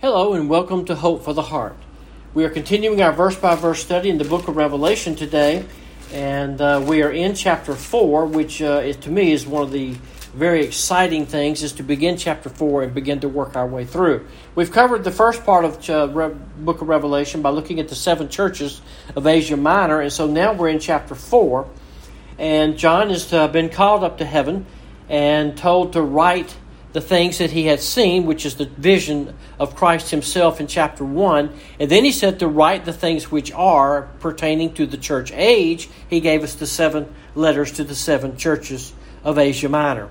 Hello, and welcome to Hope for the Heart. We are continuing our verse by verse study in the book of Revelation today, and uh, we are in chapter 4, which uh, is, to me is one of the very exciting things is to begin chapter 4 and begin to work our way through. We've covered the first part of the uh, book of Revelation by looking at the seven churches of Asia Minor, and so now we're in chapter 4, and John has uh, been called up to heaven and told to write the things that he had seen, which is the vision of Christ himself in chapter 1. And then he said to write the things which are pertaining to the church age. He gave us the seven letters to the seven churches of Asia Minor.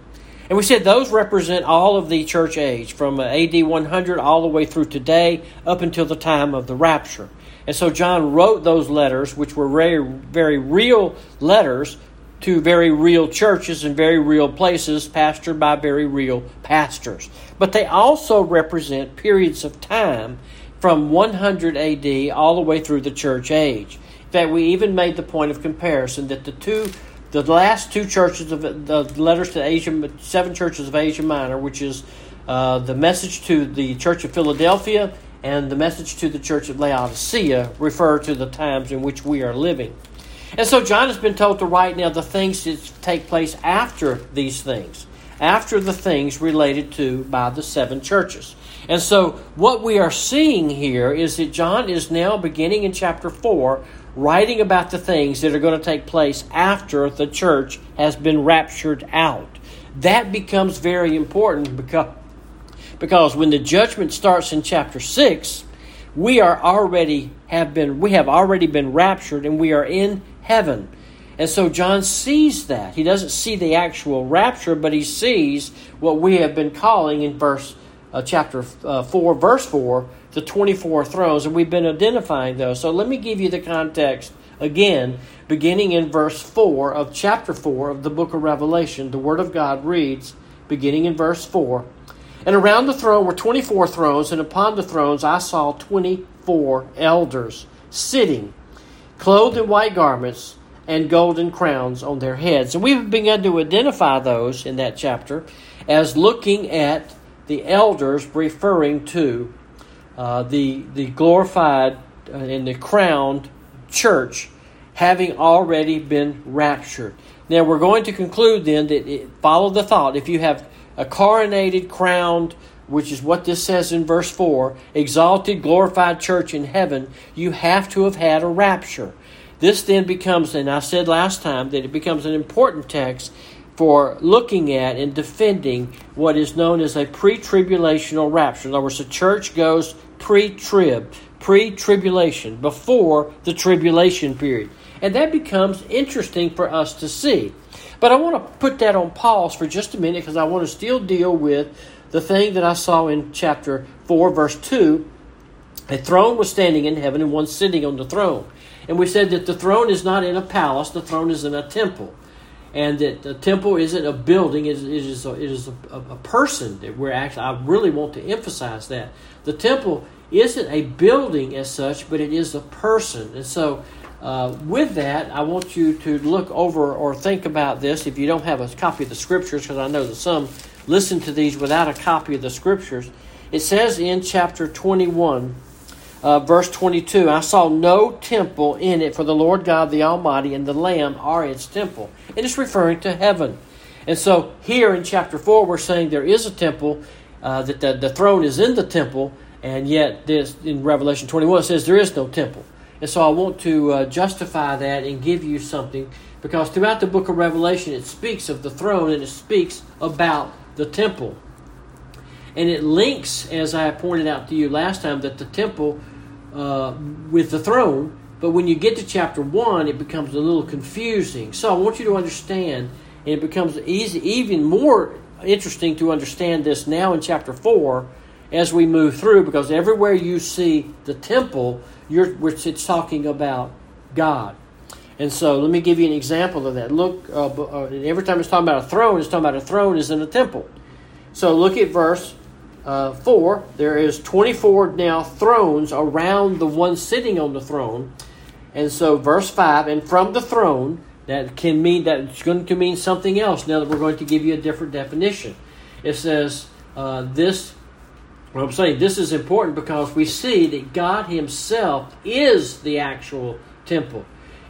And we said those represent all of the church age, from uh, AD 100 all the way through today, up until the time of the rapture. And so John wrote those letters, which were very, very real letters to very real churches and very real places, pastored by very real pastors. But they also represent periods of time from 100 AD all the way through the church age. In fact, we even made the point of comparison that the two, the last two churches of the letters to Asia, seven churches of Asia Minor, which is uh, the message to the Church of Philadelphia and the message to the Church of Laodicea, refer to the times in which we are living. And so John has been told to write now the things that take place after these things, after the things related to by the seven churches. And so what we are seeing here is that John is now beginning in chapter 4 writing about the things that are going to take place after the church has been raptured out. That becomes very important because because when the judgment starts in chapter 6, we are already have been we have already been raptured and we are in heaven. And so John sees that. He doesn't see the actual rapture, but he sees what we have been calling in verse uh, chapter uh, 4 verse 4 the 24 thrones and we've been identifying those. So let me give you the context again beginning in verse 4 of chapter 4 of the book of Revelation. The word of God reads beginning in verse 4 and around the throne were 24 thrones, and upon the thrones I saw 24 elders sitting, clothed in white garments and golden crowns on their heads. And we've begun to identify those in that chapter as looking at the elders referring to uh, the, the glorified uh, and the crowned church having already been raptured. Now we're going to conclude then that it, follow the thought. If you have a coronated, crowned, which is what this says in verse 4, exalted, glorified church in heaven, you have to have had a rapture. This then becomes, and I said last time that it becomes an important text for looking at and defending what is known as a pre tribulational rapture. In other words, the church goes pre trib, pre tribulation, before the tribulation period. And that becomes interesting for us to see. But I want to put that on pause for just a minute because I want to still deal with the thing that I saw in chapter 4, verse 2. A throne was standing in heaven and one sitting on the throne. And we said that the throne is not in a palace, the throne is in a temple. And that the temple isn't a building, it is, a, it is a, a person that we're actually, I really want to emphasize that. The temple isn't a building as such, but it is a person. And so uh, with that, I want you to look over or think about this. If you don't have a copy of the scriptures, because I know that some listen to these without a copy of the scriptures, it says in chapter 21, uh, verse 22 I saw no temple in it, for the Lord God the Almighty and the Lamb are its temple. And it's referring to heaven. And so here in chapter 4, we're saying there is a temple, uh, that the, the throne is in the temple, and yet this in Revelation 21 says there is no temple. And so I want to uh, justify that and give you something because throughout the book of Revelation it speaks of the throne and it speaks about the temple. And it links, as I pointed out to you last time, that the temple uh, with the throne, but when you get to chapter 1, it becomes a little confusing. So I want you to understand, and it becomes easy, even more interesting to understand this now in chapter 4 as we move through, because everywhere you see the temple, it's talking about God. And so let me give you an example of that. Look, uh, uh, every time it's talking about a throne, it's talking about a throne is in a temple. So look at verse uh, 4. There is 24 now thrones around the one sitting on the throne. And so verse 5, and from the throne, that can mean that it's going to mean something else now that we're going to give you a different definition. It says, uh, this Well, I'm saying this is important because we see that God Himself is the actual temple.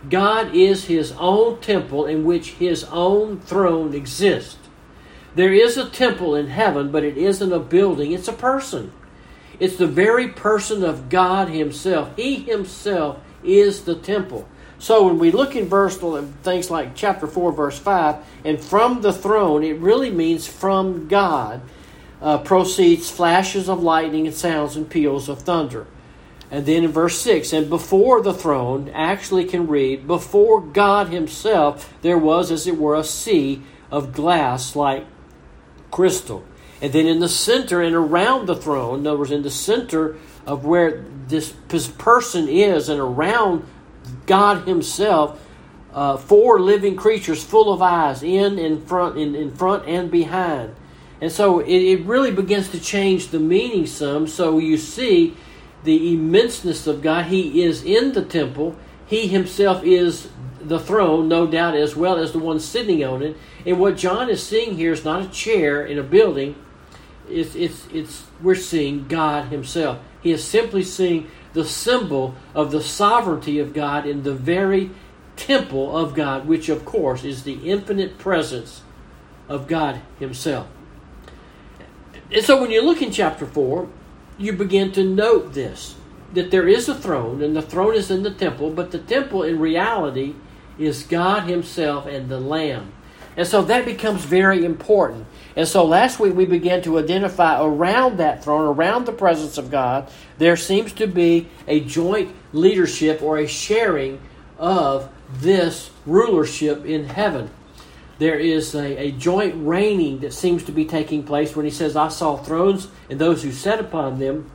God is His own temple in which His own throne exists. There is a temple in heaven, but it isn't a building, it's a person. It's the very person of God Himself. He Himself is the temple. So when we look in verse things like chapter 4, verse 5, and from the throne, it really means from God uh, proceeds flashes of lightning and sounds and peals of thunder. And then in verse 6, and before the throne, actually can read, before God Himself, there was, as it were, a sea of glass like crystal. And then in the center and around the throne, in other words, in the center of where this person is and around God Himself, uh, four living creatures full of eyes in, in front, in, in front and behind. And so it, it really begins to change the meaning some. So you see the immenseness of God. He is in the temple. He himself is the throne, no doubt, as well as the one sitting on it. And what John is seeing here is not a chair in a building. It's, it's, it's, we're seeing God himself. He is simply seeing the symbol of the sovereignty of God in the very temple of God, which, of course, is the infinite presence of God himself. And so when you look in chapter 4, you begin to note this that there is a throne, and the throne is in the temple, but the temple in reality is God Himself and the Lamb. And so that becomes very important. And so last week we began to identify around that throne, around the presence of God, there seems to be a joint leadership or a sharing of this rulership in heaven there is a, a joint reigning that seems to be taking place when he says, I saw thrones and those who sat upon them.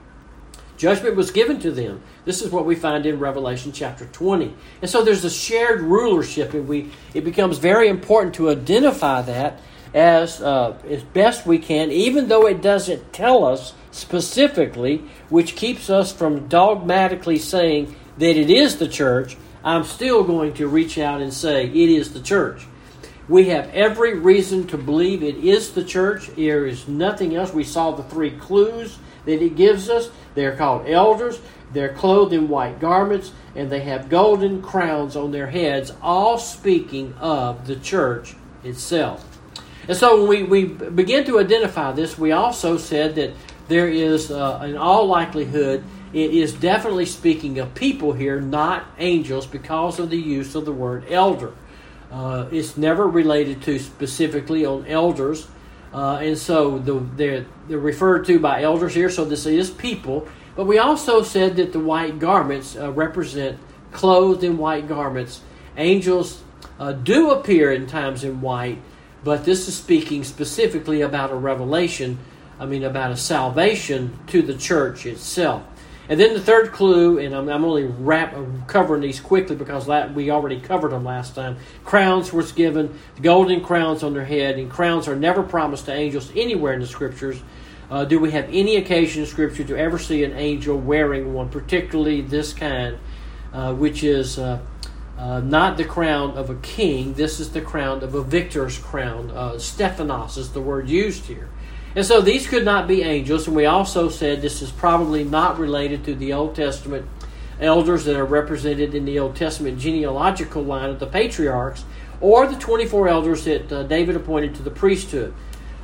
Judgment was given to them. This is what we find in Revelation chapter 20. And so there's a shared rulership, and we it becomes very important to identify that as uh, as best we can, even though it doesn't tell us specifically, which keeps us from dogmatically saying that it is the church. I'm still going to reach out and say it is the church. We have every reason to believe it is the church. There is nothing else. We saw the three clues that it gives us. They're called elders. They're clothed in white garments, and they have golden crowns on their heads, all speaking of the church itself. And so when we, we begin to identify this, we also said that there is, uh, in all likelihood, it is definitely speaking of people here, not angels, because of the use of the word elder. Uh, it's never related to specifically on elders, uh, and so the, they're, they're referred to by elders here. So this is people. But we also said that the white garments uh, represent clothed in white garments. Angels uh, do appear in times in white, but this is speaking specifically about a revelation. I mean, about a salvation to the church itself. And then the third clue, and I'm, I'm only wrap, covering these quickly because that, we already covered them last time. Crowns was given, golden crowns on their head, and crowns are never promised to angels anywhere in the scriptures. Uh, do we have any occasion in Scripture to ever see an angel wearing one, particularly this kind, uh, which is uh, uh not the crown of a king? This is the crown of a victor's crown. Uh, Stephanos is the word used here. And so these could not be angels, and we also said this is probably not related to the Old Testament elders that are represented in the Old Testament genealogical line of the patriarchs, or the 24 elders that uh, David appointed to the priesthood.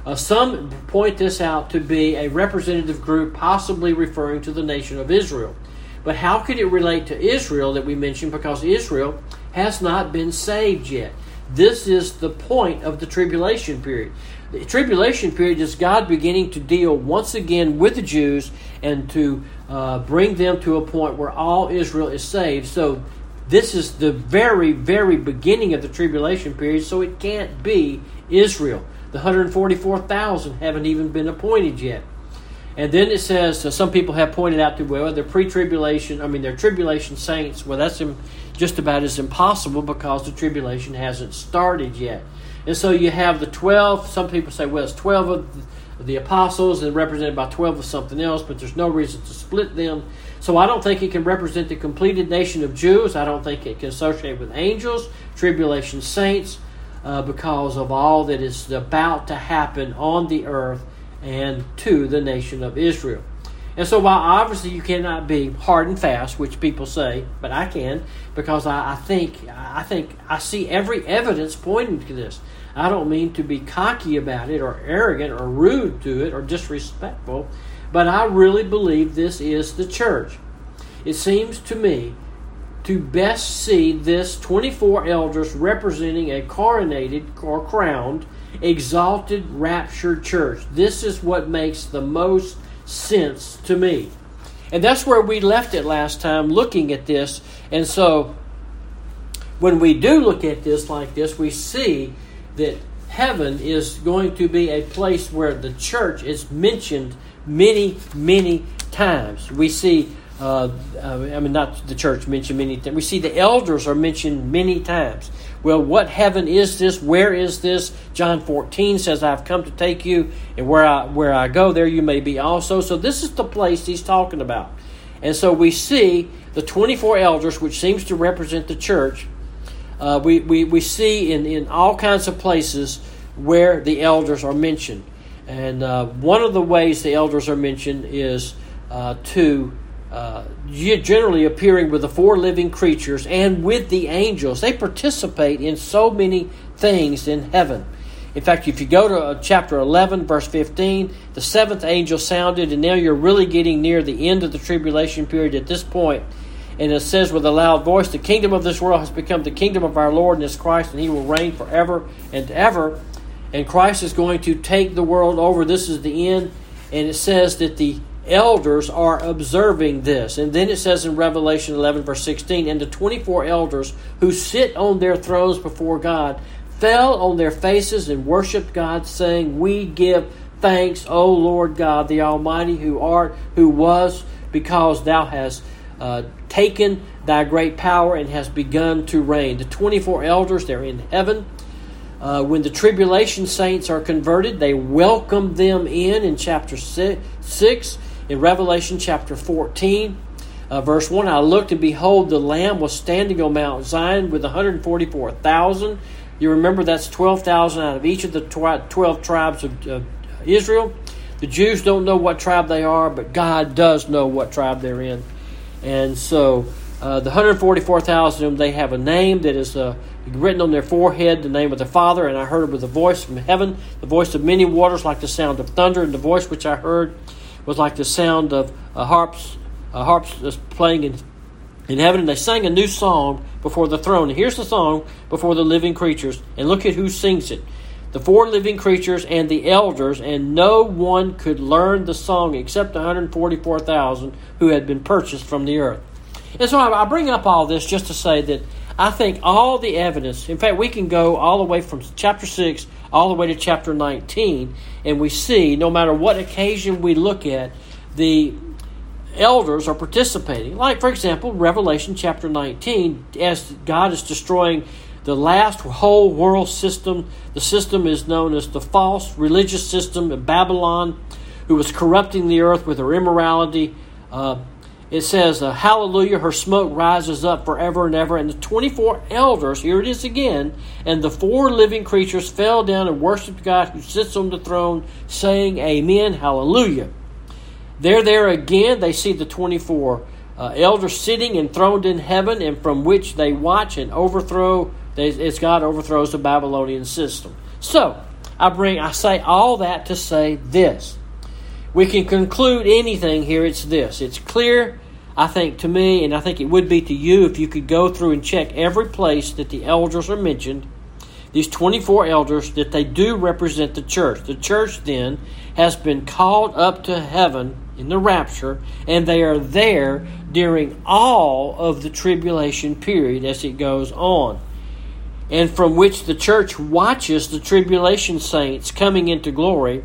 Uh, some point this out to be a representative group, possibly referring to the nation of Israel. But how could it relate to Israel that we mentioned? Because Israel has not been saved yet. This is the point of the tribulation period. The tribulation period is God beginning to deal once again with the Jews and to uh, bring them to a point where all Israel is saved. So, this is the very, very beginning of the tribulation period, so it can't be Israel. The 144,000 haven't even been appointed yet. And then it says, some people have pointed out to, well, they're pre tribulation, I mean, they're tribulation saints. Well, that's just about as impossible because the tribulation hasn't started yet. And so you have the 12. Some people say, well, it's 12 of the apostles and represented by 12 of something else, but there's no reason to split them. So I don't think it can represent the completed nation of Jews. I don't think it can associate with angels, tribulation saints, uh, because of all that is about to happen on the earth and to the nation of Israel. And so, while obviously you cannot be hard and fast, which people say, but I can because I, I think I think I see every evidence pointing to this. I don't mean to be cocky about it or arrogant or rude to it or disrespectful, but I really believe this is the church. It seems to me to best see this 24 elders representing a coronated or crowned, exalted, raptured church. This is what makes the most sense to me. And that's where we left it last time looking at this. And so when we do look at this like this, we see that heaven is going to be a place where the church is mentioned many, many times. We see uh, uh, I mean, not the church mentioned many times. We see the elders are mentioned many times. Well, what heaven is this? Where is this? John 14 says, I've come to take you, and where I, where I go, there you may be also. So, this is the place he's talking about. And so, we see the 24 elders, which seems to represent the church. Uh, we, we, we see in, in all kinds of places where the elders are mentioned. And uh, one of the ways the elders are mentioned is uh, to uh, generally appearing with the four living creatures and with the angels. They participate in so many things in heaven. In fact, if you go to uh, chapter 11, verse 15, the seventh angel sounded, and now you're really getting near the end of the tribulation period at this point. And it says with a loud voice, The kingdom of this world has become the kingdom of our Lord and his Christ, and he will reign forever and ever. And Christ is going to take the world over. This is the end. And it says that the elders are observing this. And then it says in Revelation 11, verse 16, and the 24 elders who sit on their thrones before God fell on their faces and worshiped God, saying, We give thanks, O Lord God, the Almighty, who art, who was, because thou hast uh, taken thy great power and has begun to reign. The 24 elders, they're in heaven. Uh, when the tribulation saints are converted, they welcome them in in chapter 6 in Revelation chapter 14, uh, verse 1, I looked and behold, the Lamb was standing on Mount Zion with 144,000. You remember that's 12,000 out of each of the 12 tribes of uh, Israel. The Jews don't know what tribe they are, but God does know what tribe they're in. And so uh, the 144,000 of them, they have a name that is uh, written on their forehead, the name of their Father. And I heard it with a voice from heaven, the voice of many waters like the sound of thunder. And the voice which I heard was like the sound of a harps, a harps playing in, in heaven. And they sang a new song before the throne. And here's the song before the living creatures. And look at who sings it the four living creatures and the elders, and no one could learn the song except 144,000 who had been purchased from the earth. And so I bring up all this just to say that I think all the evidence, in fact, we can go all the way from chapter 6 all the way to chapter 19, and we see no matter what occasion we look at, the elders are participating. Like, for example, Revelation chapter 19, as God is destroying the last whole world system, the system is known as the false religious system of Babylon, who was corrupting the earth with her immorality. Uh, it says, uh, Hallelujah, her smoke rises up forever and ever. And the 24 elders, here it is again, and the four living creatures fell down and worshiped God who sits on the throne, saying, Amen, Hallelujah. There, there again, they see the 24 uh, elders sitting enthroned in heaven, and from which they watch and overthrow, as God overthrows the Babylonian system. So, I bring, I say all that to say this we can conclude anything here. It's this. It's clear, I think, to me, and I think it would be to you if you could go through and check every place that the elders are mentioned, these 24 elders, that they do represent the church. The church then has been called up to heaven in the rapture, and they are there during all of the tribulation period as it goes on. And from which the church watches the tribulation saints coming into glory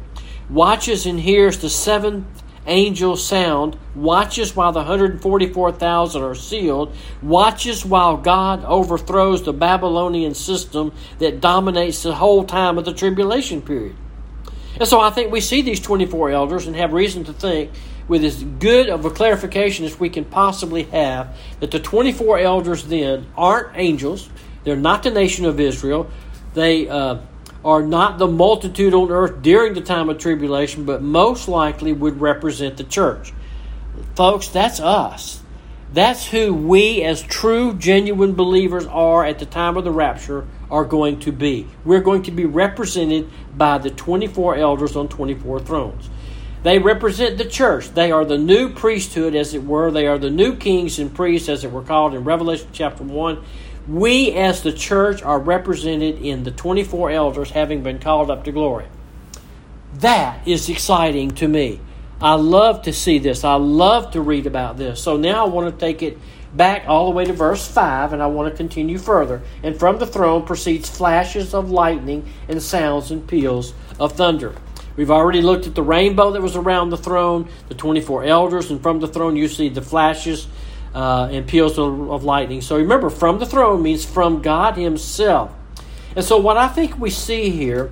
watches and hears the seventh angel sound, watches while the 144,000 are sealed, watches while God overthrows the Babylonian system that dominates the whole time of the tribulation period. And so I think we see these 24 elders and have reason to think, with as good of a clarification as we can possibly have, that the 24 elders then aren't angels. They're not the nation of Israel. They. Uh, are not the multitude on earth during the time of tribulation, but most likely would represent the church. folks, that's us. That's who we, as true, genuine believers, are at the time of the rapture, are going to be. We're going to be represented by the 24 elders on 24 thrones. They represent the church. They are the new priesthood, as it were. They are the new kings and priests, as it were called in Revelation chapter 1. We, as the church, are represented in the 24 elders having been called up to glory. That is exciting to me. I love to see this. I love to read about this. So now I want to take it back all the way to verse 5, and I want to continue further. And from the throne proceeds flashes of lightning and sounds and peals of thunder. We've already looked at the rainbow that was around the throne, the 24 elders, and from the throne you see the flashes uh, and peals of, lightning. So remember, from the throne means from God Himself. And so what I think we see here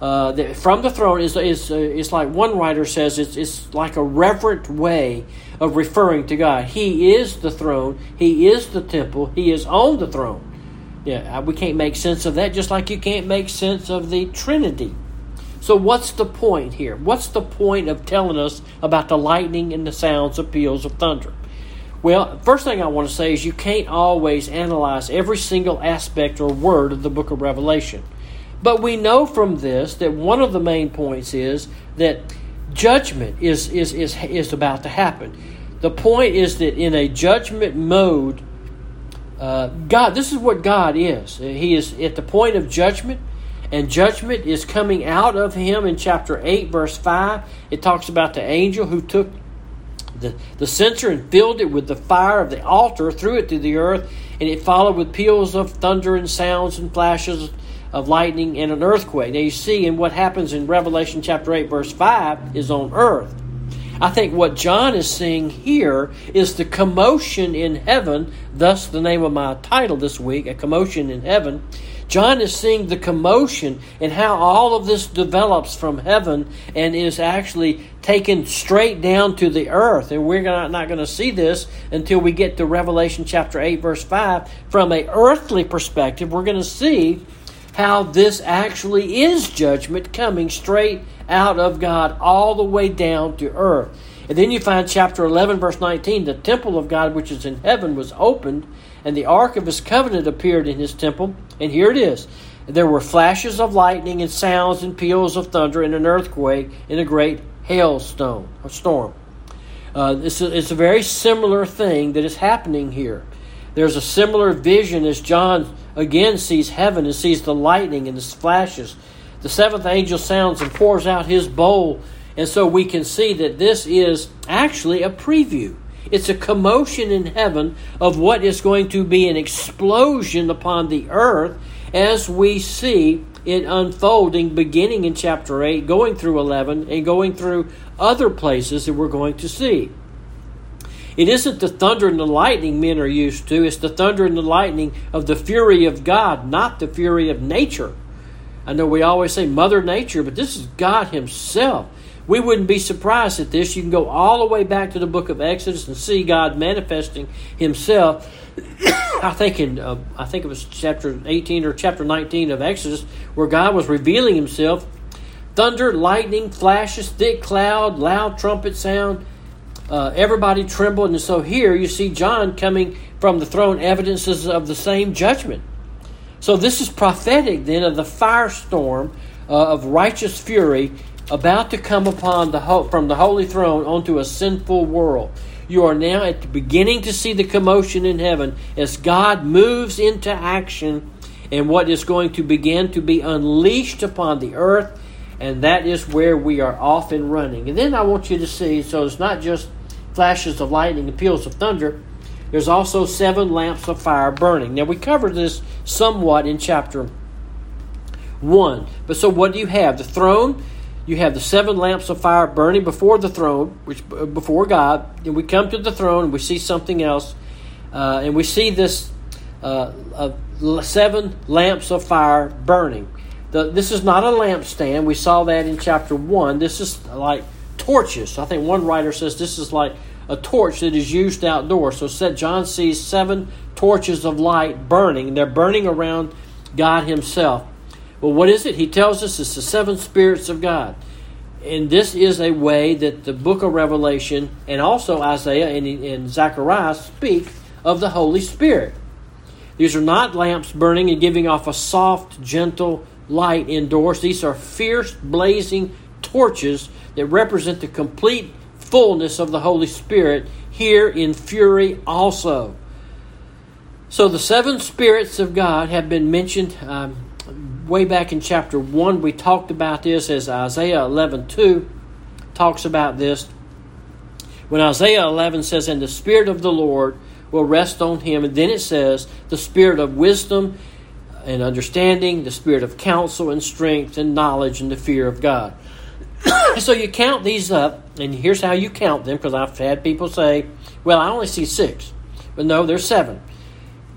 uh, that from the throne is is uh, is like one writer says it's it's like a reverent way of referring to God. He is the throne. He is the temple. He is on the throne. Yeah, uh, we can't make sense of that, just like you can't make sense of the Trinity. So, what's the point here? What's the point of telling us about the lightning and the sounds of peals of thunder? Well, first thing I want to say is you can't always analyze every single aspect or word of the book of Revelation. But we know from this that one of the main points is that judgment is, is, is, is about to happen. The point is that in a judgment mode, uh, God, this is what God is. He is at the point of judgment, and judgment is coming out of him in chapter 8, verse 5. It talks about the angel who took the, the censer and filled it with the fire of the altar, threw it to the earth, and it followed with peals of thunder and sounds and flashes of lightning and an earthquake. Now you see, in what happens in Revelation chapter 8, verse 5, is on earth. I think what John is seeing here is the commotion in heaven, thus the name of my title this week, A Commotion in Heaven. John is seeing the commotion and how all of this develops from heaven and is actually taken straight down to the earth. And we're not going to see this until we get to Revelation chapter 8, verse 5. From a earthly perspective, we're going to see how this actually is judgment coming straight out of God all the way down to earth. And then you find chapter 11, verse 19 the temple of God which is in heaven was opened, and the ark of his covenant appeared in his temple. And here it is. There were flashes of lightning and sounds and peals of thunder and an earthquake and a great hailstone, a storm. Uh, it's, a, it's a very similar thing that is happening here. There's a similar vision as John again sees heaven and sees the lightning and the flashes. The seventh angel sounds and pours out his bowl. And so we can see that this is actually a preview. It's a commotion in heaven of what is going to be an explosion upon the earth as we see it unfolding beginning in chapter 8, going through 11, and going through other places that we're going to see. It isn't the thunder and the lightning men are used to, it's the thunder and the lightning of the fury of God, not the fury of nature. I know we always say Mother Nature, but this is God Himself. We wouldn't be surprised at this. You can go all the way back to the book of Exodus and see God manifesting Himself. I think in uh, I think it was chapter 18 or chapter 19 of Exodus where God was revealing Himself. Thunder, lightning, flashes, thick cloud, loud trumpet sound uh, everybody trembled. And so here you see John coming from the throne, evidences of the same judgment. So this is prophetic then of the firestorm uh, of righteous fury about to come upon the ho- from the holy throne onto a sinful world. You are now at the beginning to see the commotion in heaven as God moves into action and what is going to begin to be unleashed upon the earth and that is where we are off and running. And then I want you to see so it's not just flashes of lightning and peals of thunder, there's also seven lamps of fire burning. Now, we covered this somewhat in chapter 1. But so, what do you have? The throne, you have the seven lamps of fire burning before the throne, which uh, before God. And we come to the throne and we see something else. Uh, and we see this uh, uh, seven lamps of fire burning. The, this is not a lampstand. We saw that in chapter 1. This is like torches. I think one writer says this is like a torch that is used outdoors. So said John sees seven torches of light burning. They're burning around God Himself. Well, what is it? He tells us it's the seven spirits of God. And this is a way that the book of Revelation and also Isaiah and, and Zechariah speak of the Holy Spirit. These are not lamps burning and giving off a soft, gentle light indoors. These are fierce, blazing torches that represent the complete fullness of the Holy Spirit here in fury also. So the seven spirits of God have been mentioned um, way back in chapter 1. We talked about this as Isaiah 11 2 talks about this. When Isaiah 11 says, And the Spirit of the Lord will rest on him, and then it says, The Spirit of wisdom and understanding, the Spirit of counsel and strength and knowledge and the fear of God. so you count these up, and here's how you count them, because I've had people say, Well, I only see six. But no, there's seven.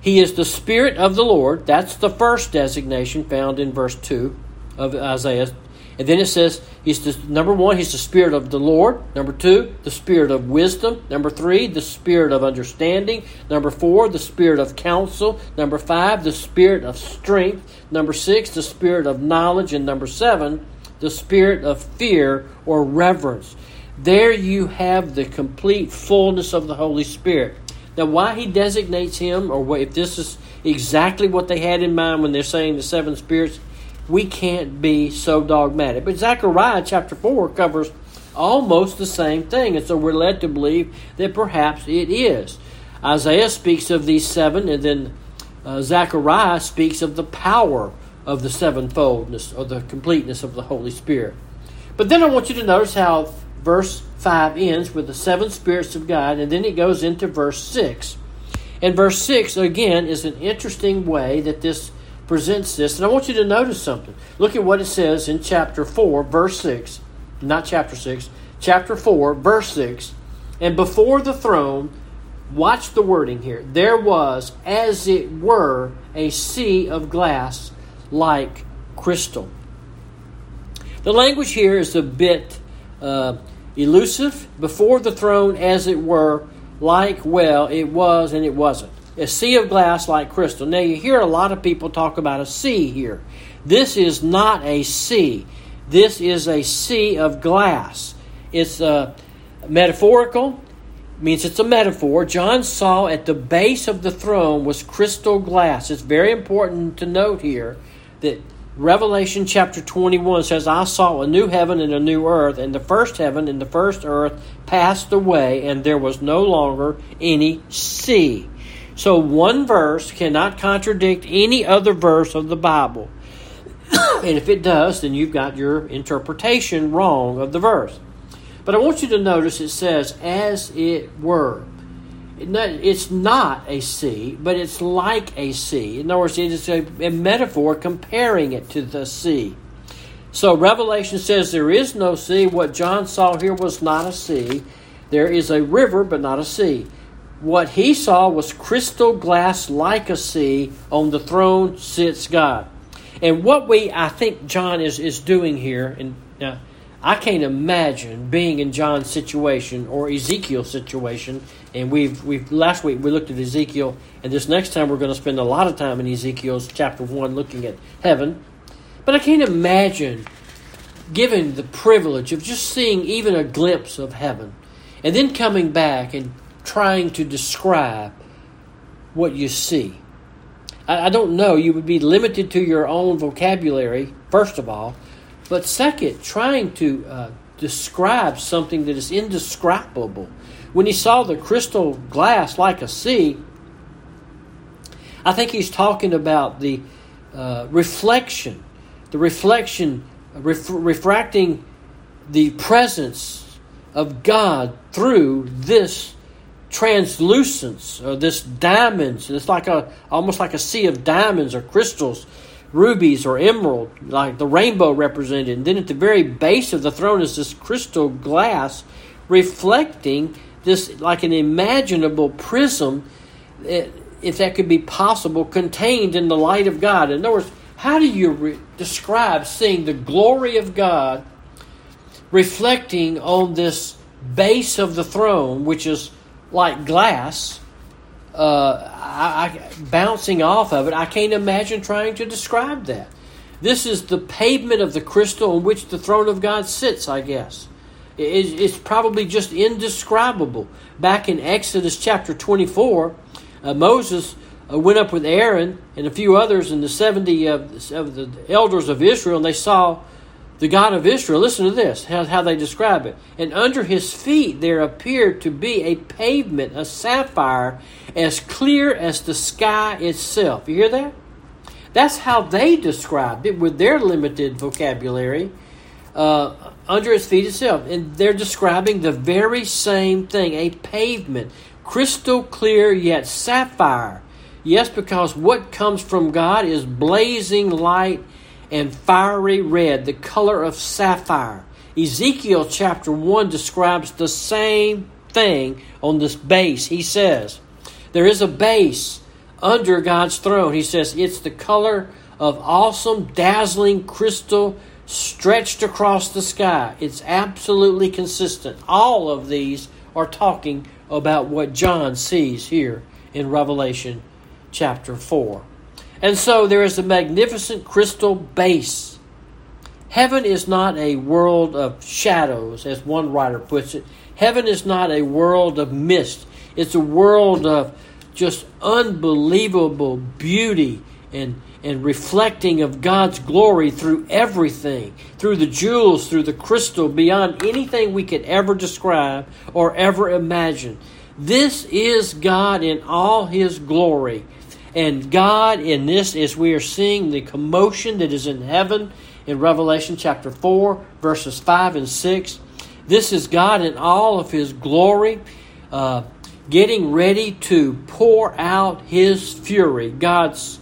He is the Spirit of the Lord. That's the first designation found in verse 2 of Isaiah. And then it says, He's the number one, He's the Spirit of the Lord. Number two, the Spirit of wisdom. Number three, the Spirit of understanding. Number four, the Spirit of counsel. Number five, the Spirit of strength. Number six, the Spirit of knowledge. And number seven, the Spirit of fear or reverence. There you have the complete fullness of the Holy Spirit. Now, why he designates him, or if this is exactly what they had in mind when they're saying the seven spirits, we can't be so dogmatic. But Zechariah chapter 4 covers almost the same thing, and so we're led to believe that perhaps it is. Isaiah speaks of these seven, and then uh, Zechariah speaks of the power of the sevenfoldness or the completeness of the Holy Spirit. But then I want you to notice how verse 5 ends with the seven spirits of God, and then it goes into verse 6. And verse 6, again, is an interesting way that this presents this. And I want you to notice something. Look at what it says in chapter 4, verse 6. Not chapter 6, chapter 4, verse 6. And before the throne, watch the wording here. There was, as it were, a sea of glass like crystal. The language here is a bit uh, elusive, before the throne, as it were, like, well, it was and it wasn't. A sea of glass like crystal. Now, you hear a lot of people talk about a sea here. This is not a sea, this is a sea of glass. It's uh, metaphorical, means it's a metaphor. John saw at the base of the throne was crystal glass. It's very important to note here that Revelation chapter 21 says, I saw a new heaven and a new earth, and the first heaven and the first earth passed away, and there was no longer any sea. So one verse cannot contradict any other verse of the Bible. and if it does, then you've got your interpretation wrong of the verse. But I want you to notice it says, as it were it's not a sea, but it's like a sea. In other words, it is a, a metaphor comparing it to the sea. So Revelation says there is no sea. What John saw here was not a sea. There is a river, but not a sea. What he saw was crystal glass like a sea. On the throne sits God. And what we, I think, John is, is doing here, and uh, I can't imagine being in John's situation or Ezekiel's situation. And we've we've last week we looked at Ezekiel, and this next time we're going to spend a lot of time in Ezekiel's chapter one looking at heaven. But I can't imagine given the privilege of just seeing even a glimpse of heaven, and then coming back and trying to describe what you see. I, I don't know. You would be limited to your own vocabulary, first of all. But second, trying to uh, describe something that is indescribable. When he saw the crystal glass like a sea, I think he's talking about the uh, reflection, the reflection, ref- refracting the presence of God through this translucence or this diamonds. It's like a almost like a sea of diamonds or crystals rubies or emerald, like the rainbow represented. And then at the very base of the throne is this crystal glass reflecting this, like an imaginable prism, if that could be possible, contained in the light of God. In other words, how do you re- describe seeing the glory of God reflecting on this base of the throne, which is like glass? Uh, I, I, bouncing off of it, I can't imagine trying to describe that. This is the pavement of the crystal on which the throne of God sits, I guess. It's probably just indescribable. Back in Exodus chapter 24, uh, Moses uh, went up with Aaron and a few others and the 70 of, of the elders of Israel, and they saw the God of Israel. Listen to this, how, how they describe it. And under his feet there appeared to be a pavement, a sapphire, as clear as the sky itself. You hear that? That's how they described it with their limited vocabulary. Uh, under his feet itself. And they're describing the very same thing a pavement, crystal clear yet sapphire. Yes, because what comes from God is blazing light and fiery red, the color of sapphire. Ezekiel chapter 1 describes the same thing on this base. He says, There is a base under God's throne. He says, It's the color of awesome, dazzling crystal stretched across the sky. It's absolutely consistent. All of these are talking about what John sees here in Revelation chapter 4. And so there is a magnificent crystal base. Heaven is not a world of shadows, as one writer puts it. Heaven is not a world of mist. It's a world of just unbelievable beauty and and reflecting of God's glory through everything, through the jewels, through the crystal, beyond anything we could ever describe or ever imagine. This is God in all His glory. And God in this, as we are seeing the commotion that is in heaven in Revelation chapter 4, verses 5 and 6, this is God in all of His glory. Uh, getting ready to pour out his fury, God's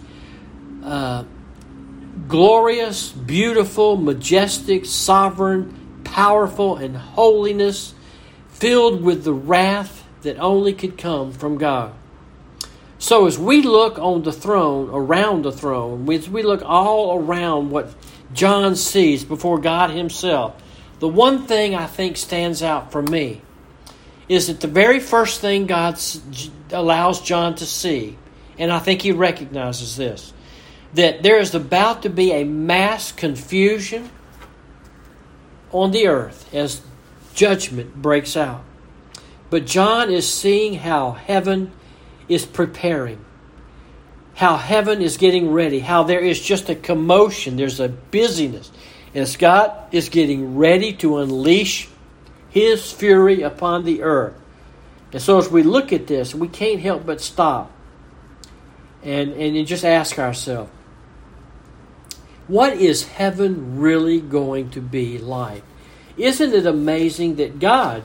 uh, glorious, beautiful, majestic, sovereign, powerful, and holiness, filled with the wrath that only could come from God. So, as we look on the throne, around the throne, as we look all around what John sees before God Himself, the one thing I think stands out for me is that the very first thing God allows John to see, and I think he recognizes this, that there is about to be a mass confusion on the earth as judgment breaks out. But John is seeing how heaven is preparing, how heaven is getting ready, how there is just a commotion, there's a busyness. As God is getting ready to unleash his fury upon the earth. And so as we look at this, we can't help but stop and, and just ask ourselves what is heaven really going to be like? Isn't it amazing that God,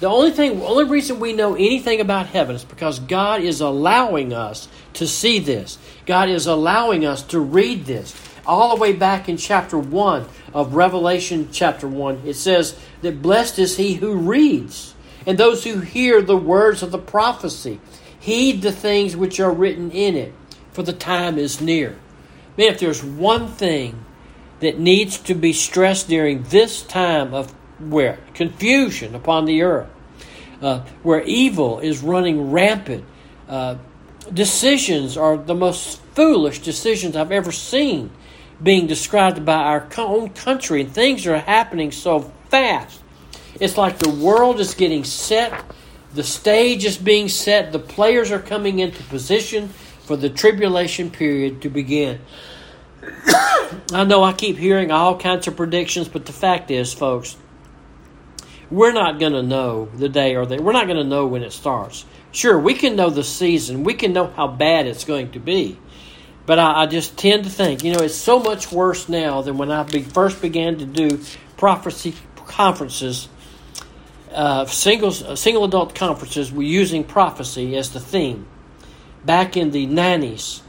the only thing, only reason we know anything about heaven is because God is allowing us to see this. God is allowing us to read this. All the way back in chapter 1 of Revelation, chapter 1, it says that blessed is he who reads, and those who hear the words of the prophecy. Heed the things which are written in it, for the time is near. Man, if there's one thing that needs to be stressed during this time of where confusion upon the earth, uh, where evil is running rampant, uh, decisions are the most foolish decisions I've ever seen being described by our own country, and things are happening so fast. It's like the world is getting set, the stage is being set, the players are coming into position for the tribulation period to begin. I know I keep hearing all kinds of predictions, but the fact is, folks, we're not going to know the day or the we're not going to know when it starts. Sure, we can know the season, we can know how bad it's going to be, but I, I just tend to think, you know, it's so much worse now than when I be, first began to do prophecy conferences, uh, singles, uh, single adult conferences. We're using prophecy as the theme back in the 90s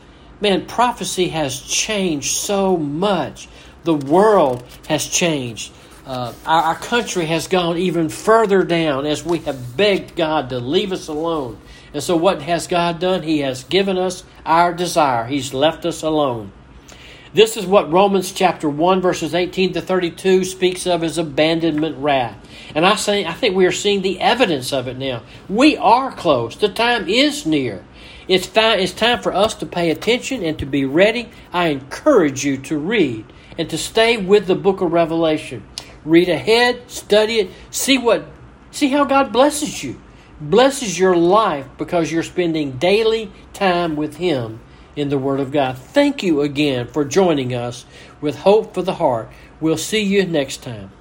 man, prophecy has changed so much. The world has changed. Uh, our, our country has gone even further down as we have begged God to leave us alone. And so, what has God done? He has given us our desire, He's left us alone. This is what Romans chapter 1 verses 18 to 32 speaks of as abandonment wrath. And I say I think we are seeing the evidence of it now. We are close. The time is near. It's, fi- it's time for us to pay attention and to be ready. I encourage you to read and to stay with the book of Revelation. Read ahead, study it, see what see how God blesses you. Blesses your life because you're spending daily time with him in the word of God. Thank you again for joining us with Hope for the Heart. We'll see you next time.